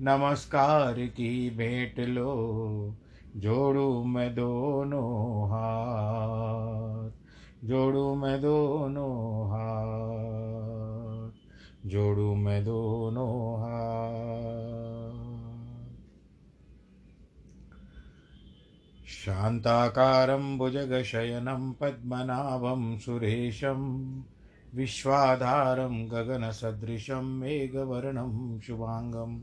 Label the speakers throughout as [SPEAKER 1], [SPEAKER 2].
[SPEAKER 1] नमस्कार की भेंट लो, जोड़ू मैं दोनों हाथ, जोड़ू मैं दोनों हाथ, जोड़ू मैं दोनों हाथ। शान्ताकारं भुजगशयनं पद्मनाभं सुरेशं, विश्वाधारं गगनसदृशं मेघवर्णं शुभाङ्गं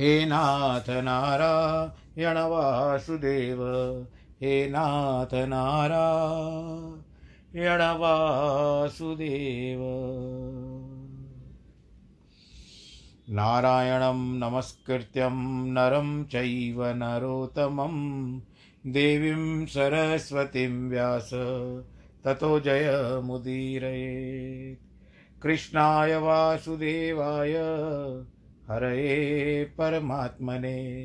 [SPEAKER 1] हे नाथ नारायण वासुदेव हे नाथ नारायण वासुदेव नारायणं नमस्कृत्यं नरं चैव नरोत्तमं, देवीं सरस्वतीं व्यास, ततो जयमुदीरये कृष्णाय वासुदेवाय हरये परमात्मने,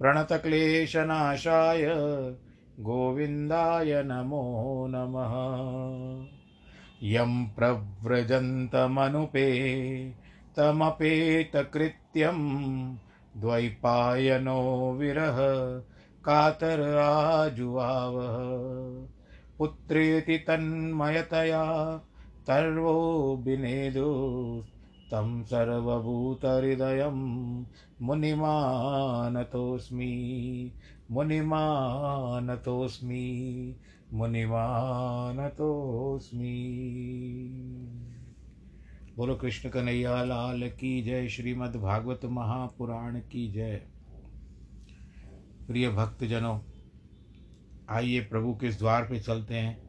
[SPEAKER 1] प्रणतक्लेशनाशाय गोविन्दाय नमो नमः। यं प्रव्रजन्तमनुपे, तमपेतकृत्यं द्वैपायनो विरह, कातर आजुवावः पुत्रेति तन्मयतया, तर्वो विनेदु तं सर्वभूतहृदयं मुनिमानतोऽस्मि मुनिमानतोऽस्मि मुनिमानतोऽस्मि। बोलो कृष्ण कन्हैया, लाल की जय, श्रीमद् भागवत महापुराण की जय। प्रिय भक्तजनों, आइए प्रभु के द्वार पे चलते हैं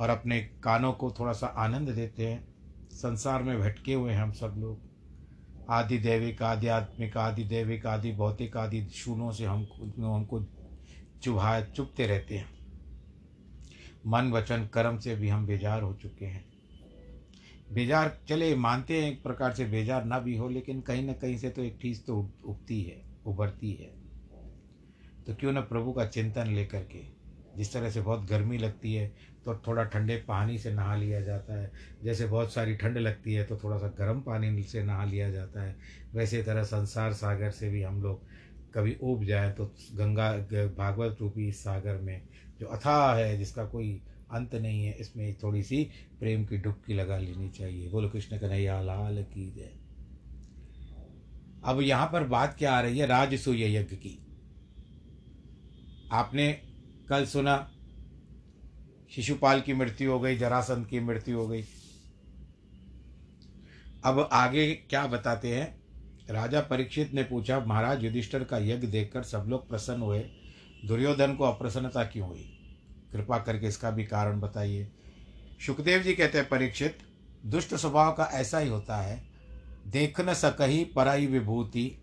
[SPEAKER 1] और अपने कानों को थोड़ा सा आनंद देते हैं। संसार में भटके हुए हम सब लोग। आदि दैविक आध्यात्मिक आदि दैविक, आदि भौतिक, आदि शूनों से हम हमको चुभा, चुभते रहते हैं। मन, वचन, कर्म से भी हम बेजार हो चुके हैं। बेजार चले, मानते हैं एक प्रकार से बेजार ना भी हो, लेकिन कहीं ना कहीं से तो एक चीज़ तो उगती है, उभरती है। तो क्यों ना प्रभु का चिंतन लेकर के जिस तरह से बहुत गर्मी लगती है तो थोड़ा ठंडे पानी से नहा लिया जाता है। जैसे बहुत सारी ठंड लगती है तो थोड़ा सा गर्म पानी से नहा लिया जाता है। वैसे तरह संसार सागर से भी हम लोग कभी ऊब जाए तो गंगा भागवत रूपी इस सागर में जो अथाह है, जिसका कोई अंत नहीं है, इसमें थोड़ी सी प्रेम की डुबकी लगा लेनी चाहिए। बोलो कृष्ण कन्हैया, लाल की जय। अब यहाँ पर बात क्या आ रही है? राजसूय यज्ञ की। आपने कल सुना, शिशुपाल की मृत्यु हो गई, जरासंध की मृत्यु हो गई। अब आगे क्या बताते हैं? राजा परीक्षित ने पूछा, महाराज, युधिष्ठर का यज्ञ देखकर सब लोग प्रसन्न हुए। दुर्योधन को अप्रसन्नता क्यों हुई? कृपा करके इसका भी कारण बताइए। सुखदेव जी कहते हैं, परीक्षित, दुष्ट स्वभाव का ऐसा ही होता है। देख न सकही पराई विभूति,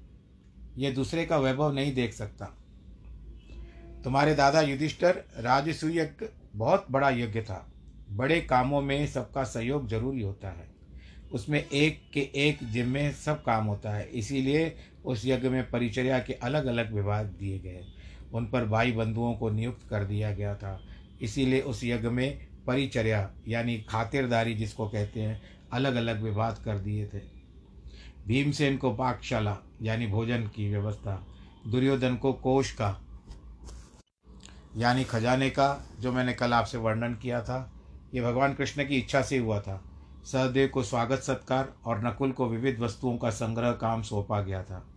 [SPEAKER 1] ये दूसरे का वैभव नहीं देख सकता। तुम्हारे दादा युधिष्ठर राजसूय बहुत बड़ा यज्ञ था। बड़े कामों में सबका सहयोग ज़रूरी होता है। उसमें एक के एक जिम्मे सब काम होता है। इसीलिए उस यज्ञ में परिचर्या के अलग अलग विभाग दिए गए। उन पर भाई बंधुओं को नियुक्त कर दिया गया था। इसीलिए उस यज्ञ में परिचर्या यानी खातिरदारी जिसको कहते हैं अलग अलग विभाग कर दिए थे। भीमसेन को पाकशाला यानी भोजन की व्यवस्था, दुर्योधन को कोष का यानी खजाने का, जो मैंने कल आपसे वर्णन किया था, ये भगवान कृष्ण की इच्छा से हुआ था। सहदेव को स्वागत, सत्कार और नकुल को विविध वस्तुओं का संग्रह काम सौंपा गया था।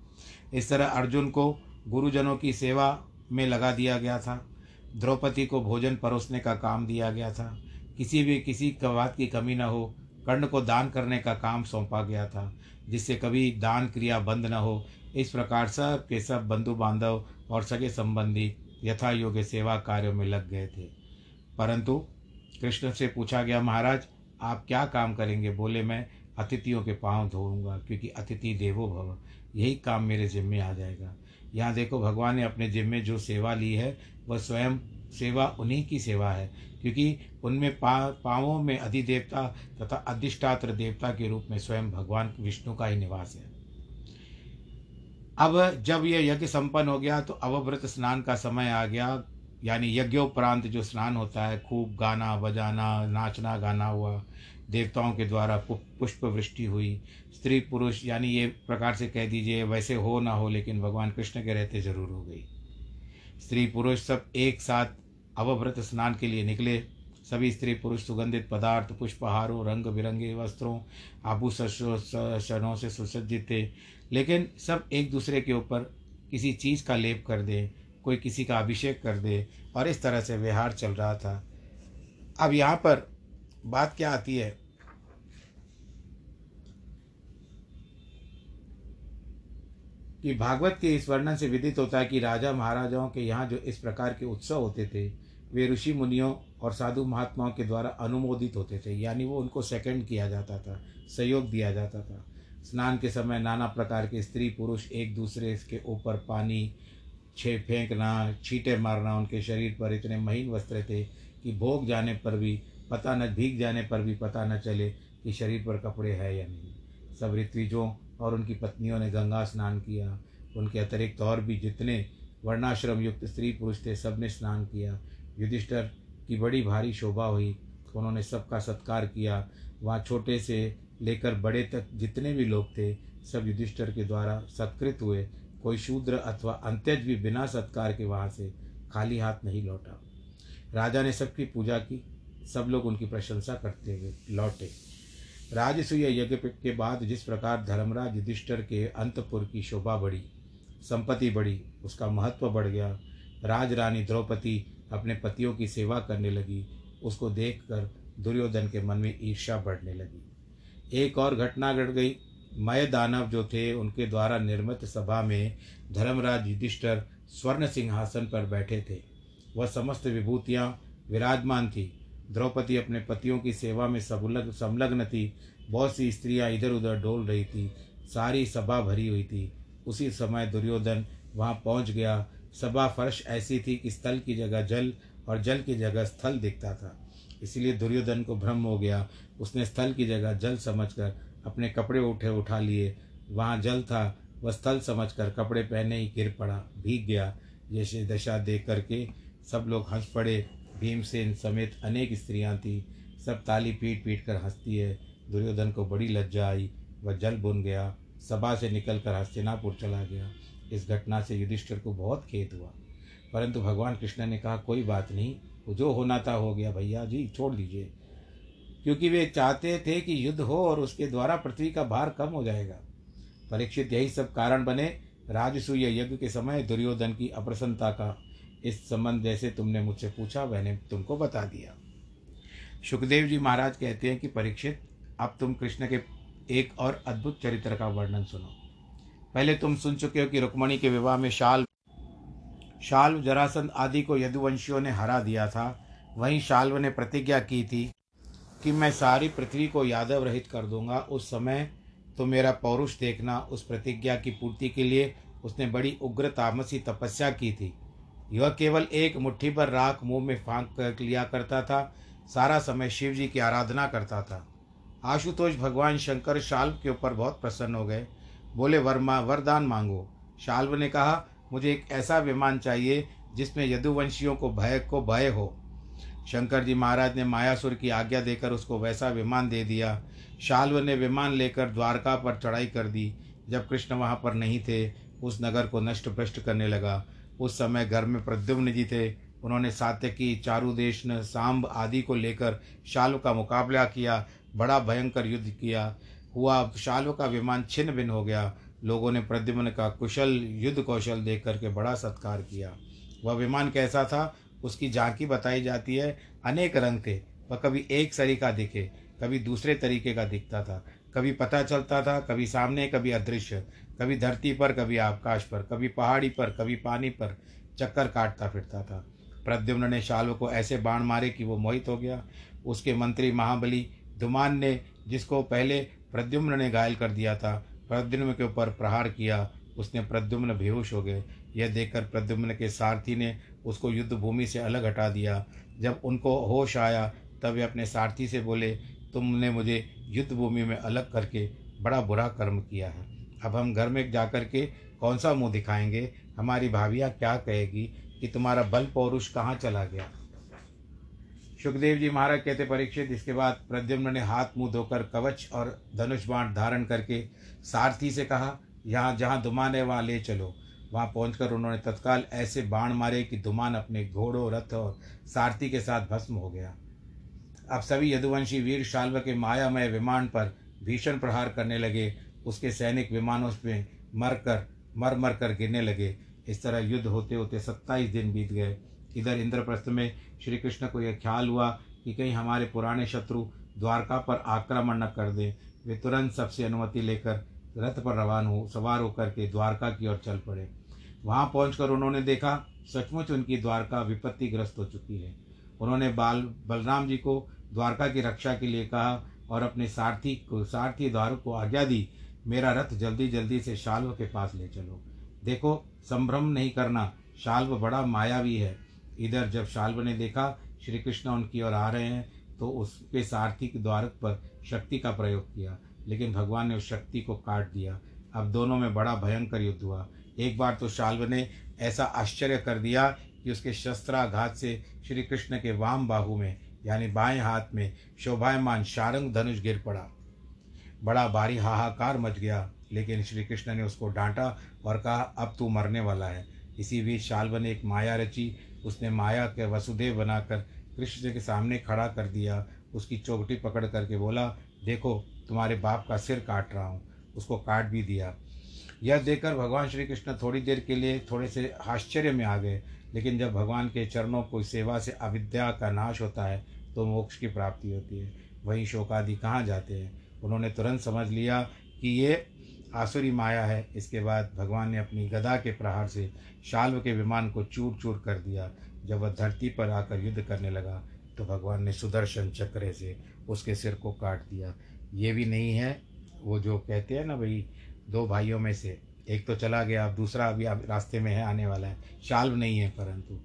[SPEAKER 1] इस तरह अर्जुन को गुरुजनों की सेवा में लगा दिया गया था। द्रौपदी को भोजन परोसने का काम दिया गया था। किसी भी, किसी बात की कमी न हो, कर्ण को दान करने का काम सौंपा गया था, जिससे कभी दान क्रिया बंद न हो। इस प्रकार सब के सब बंधु बांधव और सगे संबंधी यथा योग्य सेवा कार्यों में लग गए थे। परंतु कृष्ण से पूछा गया, महाराज, आप क्या काम करेंगे? बोले, मैं अतिथियों के पाँव धोऊँगा, क्योंकि अतिथि देवो भव। यही काम मेरे जिम्मे आ जाएगा। यहाँ देखो, भगवान ने अपने जिम्मे जो सेवा ली है, वह स्वयं सेवा, उन्हीं की सेवा है, क्योंकि उनमें पा, पावों में अधिदेवता तथा अधिष्ठात्र देवता के रूप में स्वयं भगवान विष्णु का ही निवास है। अब जब यह यज्ञ संपन्न हो गया तो अवव्रत स्नान का समय आ गया। यानी यज्ञोपरांत जो स्नान होता है, खूब गाना बजाना, नाचना, गाना हुआ। देवताओं के द्वारा पुष्प वृष्टि हुई। स्त्री पुरुष, यानी ये प्रकार से कह दीजिए, वैसे हो ना हो, लेकिन भगवान कृष्ण के रहते ज़रूर हो गई। स्त्री पुरुष सब एक साथ अवव्रत स्नान के लिए निकले। सभी स्त्री पुरुष सुगंधित पदार्थ, पुष्पहारों रंग बिरंगे वस्त्रों, आभूषणों से सुसज्जित थे। लेकिन सब एक दूसरे के ऊपर किसी चीज़ का लेप कर दे, कोई किसी का अभिषेक कर दे और इस तरह से व्यवहार चल रहा था। अब यहाँ पर बात क्या आती है? कि भागवत के इस वर्णन से विदित होता है कि राजा महाराजाओं के यहाँ जो इस प्रकार के उत्सव होते थे, वे ऋषि मुनियों और साधु महात्माओं के द्वारा अनुमोदित होते थे, यानी वो उनको सेकंड किया जाता था, सहयोग दिया जाता था। स्नान के समय नाना प्रकार के स्त्री पुरुष एक दूसरे के ऊपर पानी छे फेंकना, छींटे मारना, उनके शरीर पर इतने महीन वस्त्र थे कि भोग जाने पर भी, पता न, भीग जाने पर भी पता न चले कि शरीर पर कपड़े हैं या नहीं। सब ऋत्विजों और उनकी पत्नियों ने गंगा स्नान किया। उनके अतिरिक्त और भी जितने वर्णाश्रम युक्त स्त्री पुरुष थे सबने स्नान किया। युधिष्ठर की बड़ी भारी शोभा हुई। उन्होंने सबका सत्कार किया। वहाँ छोटे से लेकर बड़े तक जितने भी लोग थे, सब युधिष्ठर के द्वारा सत्कृत हुए। कोई शूद्र अथवा अंत्यज भी बिना सत्कार के वहाँ से खाली हाथ नहीं लौटा। राजा ने सबकी पूजा की, सब लोग उनकी प्रशंसा करते हुए लौटे। राजसूय यज्ञ के बाद जिस प्रकार धर्मराज युधिष्ठर के अंतपुर की शोभा बढ़ी, संपत्ति बढ़ी, उसका महत्व बढ़ गया। राज रानी द्रौपदी अपने पतियों की सेवा करने लगी, उसको देखकर दुर्योधन के मन में ईर्ष्या बढ़ने लगी। एक और घटना घट गई। मय दानव जो थे, उनके द्वारा निर्मित सभा में धर्मराज युधिष्ठर स्वर्ण सिंहासन पर बैठे थे। वह समस्त विभूतियाँ विराजमान थी। द्रौपदी अपने पतियों की सेवा में सबलग, संलग्न थी। बहुत सी स्त्रियाँ इधर उधर डोल रही थी। सारी सभा भरी हुई थी। उसी समय दुर्योधन वहाँ पहुँच गया। सभा फर्श ऐसी थी कि स्थल की जगह जल और जल की जगह स्थल दिखता था। इसीलिए दुर्योधन को भ्रम हो गया। उसने स्थल की जगह जल समझकर अपने कपड़े उठे उठा लिए। वहाँ जल था, वह स्थल समझ कर कपड़े पहने ही गिर पड़ा, भीग गया। जैसे दशा देख करके सब लोग हंस पड़े। भीमसेन समेत अनेक स्त्रियाँ थीं। सब ताली पीट पीट कर हंसती है। दुर्योधन को बड़ी लज्जा आई। वह जल बुन गया। सभा से निकलकर हस्तिनापुर चला गया। इस घटना से युधिष्ठिर को बहुत खेद हुआ। परंतु भगवान कृष्ण ने कहा, कोई बात नहीं। जो होना था हो गया, भैया जी, छोड़ दीजिए। क्योंकि वे चाहते थे कि युद्ध हो और उसके द्वारा पृथ्वी का भार कम हो जाएगा। परीक्षित यही सब कारण बने राजसूय यज्ञ के समय दुर्योधन की अप्रसन्नता का। इस संबंध जैसे तुमने मुझसे पूछा, मैंने तुमको बता दिया। सुखदेव जी महाराज कहते हैं कि परीक्षित, अब तुम कृष्ण के एक और अद्भुत चरित्र का वर्णन सुनो। पहले तुम सुन चुके हो कि रुक्मणी के विवाह में शाल शाल्व जरासंध आदि को यदुवंशियों ने हरा दिया था। वहीं शाल्व ने प्रतिज्ञा की थी कि मैं सारी पृथ्वी को यादव रहित कर दूँगा। उस समय तो मेरा पौरुष देखना, उस प्रतिज्ञा की पूर्ति के लिए उसने बड़ी उग्र तामसी तपस्या की थी। यह केवल एक मुट्ठी पर राख मुँह में फांक कर लिया करता था। सारा समय शिव जी की आराधना करता था। आशुतोष भगवान शंकर शाल्व के ऊपर बहुत प्रसन्न हो गए। बोले, वरमा, वरदान मांगो। शाल्व ने कहा मुझे एक ऐसा विमान चाहिए जिसमें यदुवंशियों को भय को भय हो। शंकर जी महाराज ने मायासुर की आज्ञा देकर उसको वैसा विमान दे दिया। शाल्व ने विमान लेकर द्वारका पर चढ़ाई कर दी। जब कृष्ण वहाँ पर नहीं थे, उस नगर को नष्ट भ्रष्ट करने लगा। उस समय घर में प्रद्युम्न जी थे। उन्होंने सात्यकी चारुदेश सांब आदि को लेकर शाल्व का मुकाबला किया। बड़ा भयंकर युद्ध किया। हुआ शाल्व का विमान छिन्न भिन्न हो गया। लोगों ने प्रद्युम्न का कुशल युद्ध कौशल देख करके बड़ा सत्कार किया। वह विमान कैसा था, उसकी झांकी बताई जाती है। अनेक रंग थे, वह कभी एक सरी का दिखे, कभी दूसरे तरीके का दिखता था। कभी पता चलता था, कभी सामने, कभी अदृश्य, कभी धरती पर, कभी आकाश पर, कभी पहाड़ी पर, कभी पानी पर चक्कर काटता फिरता था। प्रद्युम्न ने शालू को ऐसे बाण मारे कि वो मोहित हो गया। उसके मंत्री महाबली धुमान ने जिसको पहले प्रद्युम्न ने घायल कर दिया था प्रद्युम्न के ऊपर प्रहार किया, उसने प्रद्युम्न बेहोश हो गए। यह देखकर प्रद्युम्न के सारथी ने उसको युद्ध भूमि से अलग हटा दिया। जब उनको होश आया, तब वे अपने सारथी से बोले, तुमने मुझे युद्ध भूमि में अलग करके बड़ा बुरा कर्म किया है। अब हम घर में जा कर के कौन सा मुँह दिखाएँगे? हमारी भाभियाँ क्या कहेगी कि तुम्हारा बल पौरुष कहाँ चला गया? सुखदेव जी महाराज कहते परीक्षित, इसके बाद प्रद्युम्न ने हाथ मुँह धोकर कवच और धनुष बाण धारण करके सारथी से कहा, यहाँ, जहाँ दुमान है, वहाँ ले चलो। वहाँ पहुंचकर उन्होंने तत्काल ऐसे बाण मारे कि दुमान अपने घोड़ों, रथ और सारथी के साथ भस्म हो गया। अब सभी यदुवंशी वीर शाल्व के मायामय विमान पर भीषण प्रहार करने लगे। उसके सैनिक विमानों में मर कर मर मर कर गिरने लगे। इस तरह युद्ध होते होते सत्ताईस दिन बीत गए। इधर इंद्रप्रस्थ में श्री कृष्ण को यह ख्याल हुआ कि कहीं हमारे पुराने शत्रु द्वारका पर आक्रमण न कर दें। वे तुरंत सबसे अनुमति लेकर रथ पर रवान हो, सवार होकर के द्वारका की ओर चल पड़े। वहाँ पहुँच उन्होंने देखा, सचमुच उनकी द्वारका विपत्तिग्रस्त हो चुकी है। उन्होंने बाल, बलराम जी को द्वारका की रक्षा के लिए कहा और अपने सारथी को, सारथी द्वार को आज्ञा दी, मेरा रथ जल्दी जल्दी से शाल्व के पास ले चलो। देखो, संभ्रम नहीं करना, शाल्व बड़ा मायावी है। इधर जब शाल्व ने देखा, श्री कृष्ण उनकी ओर आ रहे हैं तो उसके सारथी के द्वार पर शक्ति का प्रयोग किया, लेकिन भगवान ने उस शक्ति को काट दिया। अब दोनों में बड़ा भयंकर युद्ध हुआ। एक बार तो शाल्व ने ऐसा आश्चर्य कर दिया कि उसके शस्त्राघात से श्री कृष्ण के वाम बाहु में, यानी बाएँ हाथ में, शोभायमान शारंग धनुष गिर पड़ा। बड़ा भारी हाहाकार मच गया, लेकिन श्री कृष्ण ने उसको डांटा और कहा, अब तू मरने वाला है। इसी बीच शाल्व ने एक माया रची उसने माया के वसुदेव बनाकर कृष्ण के सामने खड़ा कर दिया। उसकी चौकटी पकड़ करके बोला, देखो, तुम्हारे बाप का सिर काट रहा हूँ। उसको काट भी दिया। यह देखकर भगवान श्री कृष्ण थोड़ी देर के लिए थोड़े से आश्चर्य में आ गए। लेकिन जब भगवान के चरणों को सेवा से अविद्या का नाश होता है तो मोक्ष की प्राप्ति होती है। वहीं शोकादि कहाँ जाते हैं? उन्होंने तुरंत समझ लिया कि ये आसुरी माया है। इसके बाद भगवान ने अपनी गदा के प्रहार से शाल्व के विमान को चूर चूर कर दिया। जब वह धरती पर आकर युद्ध करने लगा तो भगवान ने सुदर्शन चक्र से उसके सिर को काट दिया। ये भी नहीं है, वो जो कहते हैं ना भाई, दो भाइयों में से, एक तो चला गया, अब दूसरा अभी अब रास्ते में है, आने वाला है। शाल्व नहीं है परंतु,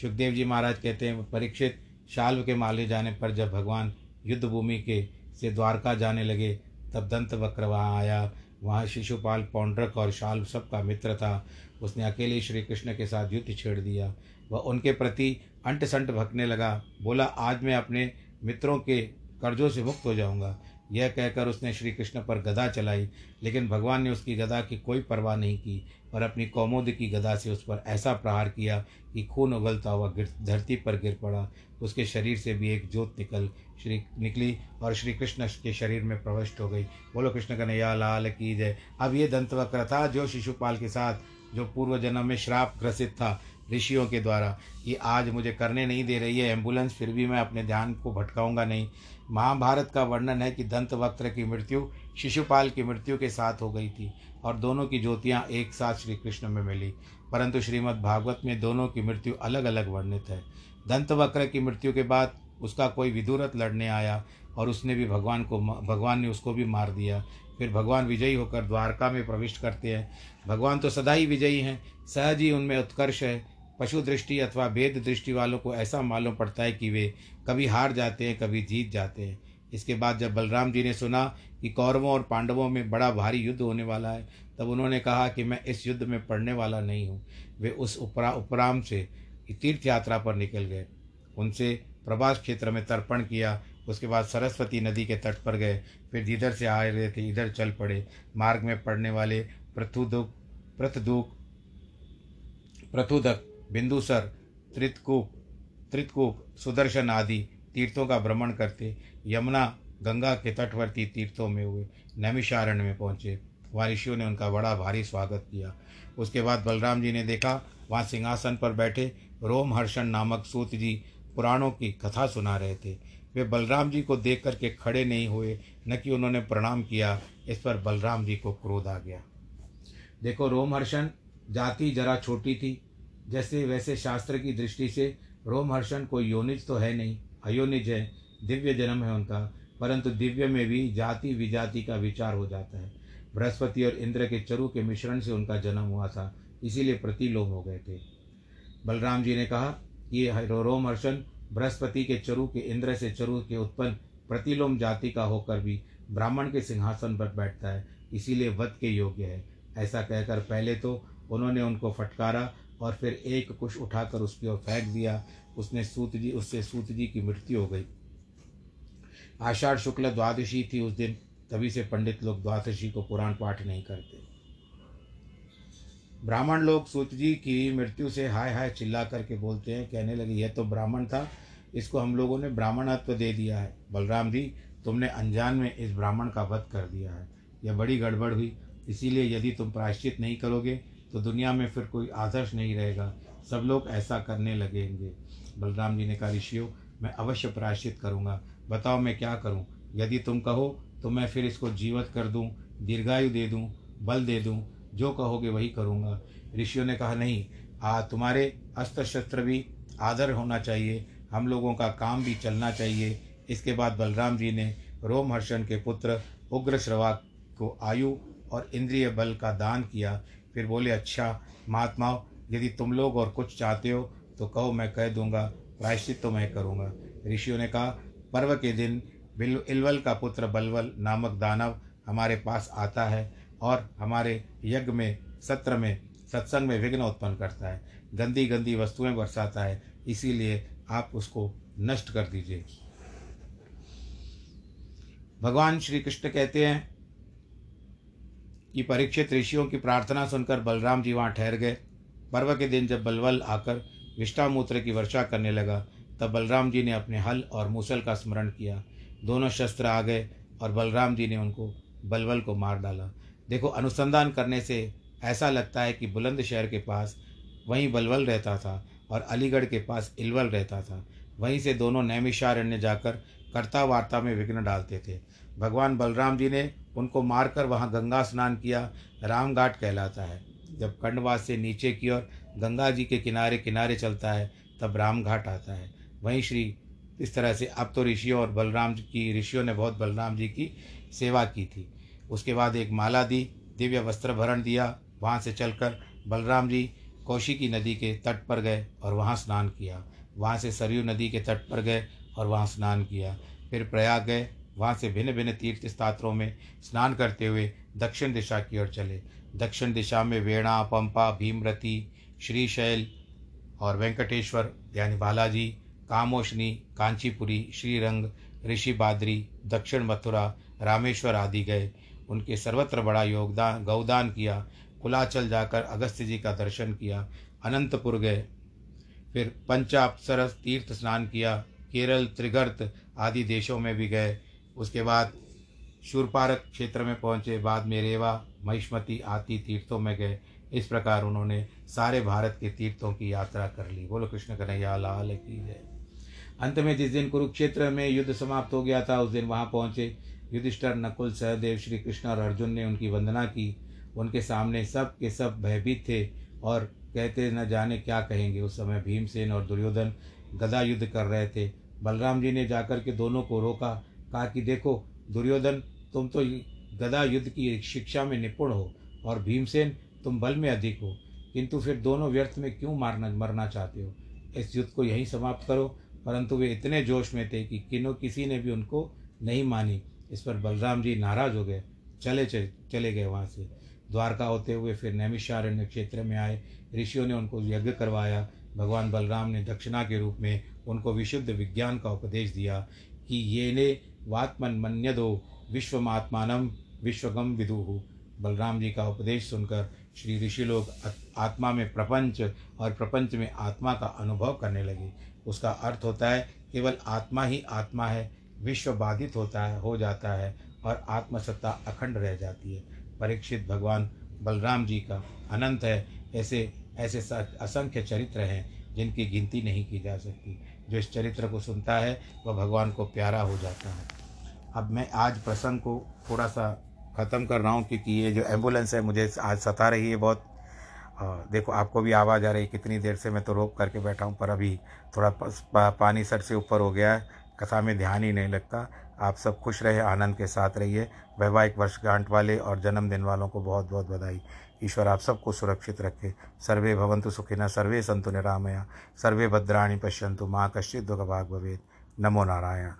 [SPEAKER 1] सुखदेव जी महाराज कहते हैं, परीक्षित शाल्व के माले जाने पर जब भगवान युद्ध भूमि के से द्वारका जाने लगे, तब दंत वक्र वहाँ आया। वहाँ शिशुपाल पौंड्रक और शाल सबका मित्र था। उसने अकेले श्री कृष्ण के साथ युद्ध छेड़ दिया। वह उनके प्रति अंट संट लगा। बोला, आज मैं अपने मित्रों के कर्जों से मुक्त हो जाऊँगा। यह कहकर उसने श्री कृष्ण पर गदा चलाई, लेकिन भगवान ने उसकी गदा की कोई परवाह नहीं की और अपनी कौमोद की गदा से उस पर ऐसा प्रहार किया कि खून उगलता हुआ गिर, धरती पर गिर पड़ा। उसके शरीर से भी एक ज्योत निकल, श्री, निकली और श्री कृष्ण के शरीर में प्रविष्ट हो गई। बोलो कृष्ण कन्हैया, लाल की जय। अब ये दंतवक्र था जो शिशुपाल के साथ, जो पूर्व जन्म में श्राप ग्रसित था ऋषियों के द्वारा, कि आज मुझे करने नहीं दे रही है, एंबुलेंस फिर भी मैं अपने ध्यान को भटकाऊँगा नहीं। महाभारत का वर्णन है कि दंत वक्र की मृत्यु, शिशुपाल की मृत्यु के साथ हो गई थी और दोनों की ज्योतियाँ एक साथ श्री कृष्ण में मिली। परंतु श्रीमद् भागवत में दोनों की मृत्यु अलग अलग वर्णित है। दंत वक्र की मृत्यु के बाद उसका कोई विदुरत लड़ने आया और उसने भी भगवान को भगवान ने उसको भी मार दिया। फिर भगवान विजयी होकर द्वारका में प्रविष्ट करते हैं। भगवान तो सदा ही विजयी हैं, सहज ही उनमें उत्कर्ष है। पशु दृष्टि अथवा भेद दृष्टि वालों को ऐसा मालूम पड़ता है कि वे कभी हार जाते हैं, कभी जीत जाते हैं। इसके बाद जब बलराम जी ने सुना कि कौरवों और पांडवों में बड़ा भारी युद्ध होने वाला है, तब उन्होंने कहा कि मैं इस युद्ध में पड़ने वाला नहीं हूँ। वे उस उपरा, उपराम से तीर्थ यात्रा पर निकल गए। उनसे प्रभास क्षेत्र में तर्पण किया, उसके बाद सरस्वती नदी के तट पर गए, फिर जिधर से आ रहे थे, इधर चल पड़े। मार्ग में पड़ने वाले प्रथुदुक प्रथदुक प्रथुदक बिंदुसर त्रितकूप त्रितकूप, सुदर्शन आदि तीर्थों का भ्रमण करते यमुना, गंगा के तटवर्ती तीर्थों में हुए, नैमिषारण्य में पहुँचे। वहाँ ऋषियों ने उनका बड़ा भारी स्वागत किया। उसके बाद बलराम जी ने देखा, वहाँ सिंहासन पर बैठे रोमहर्षण नामक सूत जी पुराणों की कथा सुना रहे थे। वे बलराम जी को देख करके खड़े नहीं हुए, न कि उन्होंने प्रणाम किया, इस पर बलराम जी को क्रोध आ गया। देखो रोमहर्षण, जाति जरा छोटी थी जैसे वैसे शास्त्र की दृष्टि से रोमहर्षण कोई योनिज तो है नहीं, अयोनिज है, दिव्य जन्म है उनका, परंतु दिव्य में भी जाति विजाति का विचार हो जाता है। बृहस्पति और इंद्र के चरु के मिश्रण से उनका जन्म हुआ था, इसीलिए प्रतिलोम हो गए थे। बलराम जी ने कहा, ये रोमहर्षण बृहस्पति के चरु के इंद्र से चरु के उत्पन्न प्रतिलोम जाति का होकर भी ब्राह्मण के सिंहासन पर बैठता है, इसीलिए वध के योग्य है। ऐसा कहकर पहले तो उन्होंने उनको फटकारा और फिर एक कुश उठाकर उसकी ओर फेंक दिया। उसने सूत जी उससे सूत जी की मृत्यु हो गई। आषाढ़ शुक्ल द्वादशी थी उस दिन। तभी से पंडित लोग द्वादशी को पुराण पाठ नहीं करते। ब्राह्मण लोग सूत जी की मृत्यु से हाय हाय चिल्ला करके बोलते हैं, कहने लगे, यह तो ब्राह्मण था। इसको हम लोगों ने ब्राह्मणत्व दे दिया है। बलराम जी, तुमने अनजान में इस ब्राह्मण का वध कर दिया है। यह बड़ी गड़बड़ हुई। इसीलिए यदि तुम प्रायश्चित नहीं करोगे तो दुनिया में फिर कोई आदर्श नहीं रहेगा। सब लोग ऐसा करने लगेंगे। बलराम जी ने कहा, ऋषियों, मैं अवश्य प्रायश्चित करूँगा। बताओ मैं क्या करूँ? यदि तुम कहो तो मैं फिर इसको जीवित कर दूँ, दीर्घायु दे दूँ, बल दे दूँ, जो कहोगे वही करूँगा। ऋषियों ने कहा, नहीं, आ, तुम्हारे अस्त्र शस्त्र भी आदर होना चाहिए, हम लोगों का काम भी चलना चाहिए। इसके बाद बलराम जी ने रोमहर्षण के पुत्र उग्र श्रवा को आयु और इंद्रिय बल का दान किया। फिर बोले अच्छा महात्माओं, यदि तुम लोग और कुछ चाहते हो तो कहो, मैं कह दूँगा, प्रायश्चित तो मैं करूँगा। ऋषियों ने कहा, पर्व के दिन बिल, इलवल का पुत्र बलवल नामक दानव हमारे पास आता है और हमारे यज्ञ में, सत्र में, सत्संग में विघ्न उत्पन्न करता है। गंदी गंदी वस्तुएँ बरसाता है, इसीलिए आप उसको नष्ट कर दीजिए। भगवान श्री कृष्ण कहते हैं कि परीक्षित ऋषियों की प्रार्थना सुनकर बलराम जी वहाँ ठहर गए। पर्व के दिन जब बलवल आकर विष्टामूत्र की वर्षा करने लगा, तब बलराम जी ने अपने हल और मूसल का स्मरण किया। दोनों शस्त्र आ गए और बलराम जी ने उनको बलवल को मार डाला। देखो, अनुसंधान करने से ऐसा लगता है कि बुलंदशहर के पास वहीं बलवल रहता था और अलीगढ़ के पास इलवल रहता था। वहीं से दोनों नैमिषारण्य जाकर कर्ता वार्ता में विघ्न डालते थे। भगवान बलराम जी ने उनको मारकर वहाँ गंगा स्नान किया। रामघाट कहलाता है। जब कंडवास से नीचे की ओर गंगा जी के किनारे किनारे चलता है, तब रामघाट आता है। वहीं श्री इस तरह से अब तो ऋषियों और बलराम की, ऋषियों ने बहुत बलराम जी की सेवा की थी। उसके बाद एक माला दी, दिव्य वस्त्र भरण दिया, वहाँ से चलकर बलराम जी कौशी की नदी के तट पर गए और वहाँ स्नान किया। वहाँ से सरयू नदी के तट पर गए और वहाँ स्नान किया। फिर प्रयाग गए वहाँ से भिन्न भिन्न तीर्थ स्थात्रों में स्नान करते हुए दक्षिण दिशा की ओर चले। दक्षिण दिशा में वेणा, पंपा, भीमरती, श्रीशैल और वेंकटेश्वर, यानी बालाजी कामोशनी कांचीपुरी, श्रीरंग, ऋषि बादरी, दक्षिण मथुरा, रामेश्वर आदि गए। उनके सर्वत्र बड़ा योगदान, गौदान किया। कुलाचल जाकर अगस्त्य जी का दर्शन किया। अनंतपुर गए। फिर पंचापसरस तीर्थ स्नान किया। केरल, त्रिगर्त आदि देशों में भी गए। उसके बाद शूरपारक क्षेत्र में पहुँचे। बाद में रेवा, महिष्मती आदि तीर्थों में गए। इस प्रकार उन्होंने सारे भारत के तीर्थों की यात्रा कर ली। बोलो कृष्ण कन्हैया, लाल की जय। अंत में जिस दिन कुरुक्षेत्र में युद्ध समाप्त हो गया था, उस दिन वहाँ पहुँचे। युधिष्ठर, नकुल, सहदेव, श्री कृष्ण और अर्जुन ने उनकी वंदना की। उनके सामने सब के सब भयभीत थे और कहते न जाने क्या कहेंगे। उस समय भीमसेन और दुर्योधन गदा युद्ध कर रहे थे। बलराम जी ने जाकर के दोनों को रोका। कहा कि देखो, दुर्योधन, तुम तो गदा युद्ध की शिक्षा में निपुण हो, और भीमसेन, तुम बल में अधिक हो। किंतु फिर दोनों व्यर्थ में क्यों मारना, मरना चाहते हो? इस युद्ध को यहीं समाप्त करो। परंतु वे इतने जोश में थे कि किनो किसी ने भी उनको नहीं मानी। इस पर बलराम जी नाराज़ हो गए। चले चले गए वहाँ से। द्वारका होते हुए फिर नैमिषारण्य क्षेत्र में आए। ऋषियों ने उनको यज्ञ करवाया। भगवान बलराम ने दक्षिणा के रूप में उनको विशुद्ध विज्ञान का उपदेश दिया कि ये ने वात्मन मन्यदो विश्वमात्मान विश्वगम विदुहु बलराम जी का उपदेश सुनकर श्री ऋषि लोग आत्मा में प्रपंच और प्रपंच में आत्मा का अनुभव करने लगे। उसका अर्थ होता है, केवल आत्मा ही आत्मा है, विश्व बाधित होता है, हो जाता है और आत्मसत्ता अखंड रह जाती है। परीक्षित भगवान बलराम जी का अनंत है, ऐसे ऐसे असंख्य चरित्र हैं। जिनकी गिनती नहीं की जा सकती। जो इस चरित्र को सुनता है वह भगवान को प्यारा हो जाता है। अब मैं आज प्रसंग को थोड़ा सा ख़त्म कर रहा हूँ क्योंकि ये जो एंबुलेंस है मुझे आज सता रही है बहुत। देखो आपको भी आवाज़ आ रही है कितनी देर से मैं तो रोक करके बैठा हूँ पर अभी थोड़ा पा, पानी सर से ऊपर हो गया है। कथा में ध्यान ही नहीं लगता। आप सब खुश रहे आनंद के साथ रहिए। वैवाहिक वर्षगांठ वाले और जन्मदिन वालों को बहुत बहुत बधाई। ईश्वर, आप सबको सुरक्षित रखे। सर्वे भवंतु सुखिना, सर्वे संतु निरामया। सर्वे भद्राणी पश्यंतु माँ कश्चित दुख भाग भवेद नमो नारायण।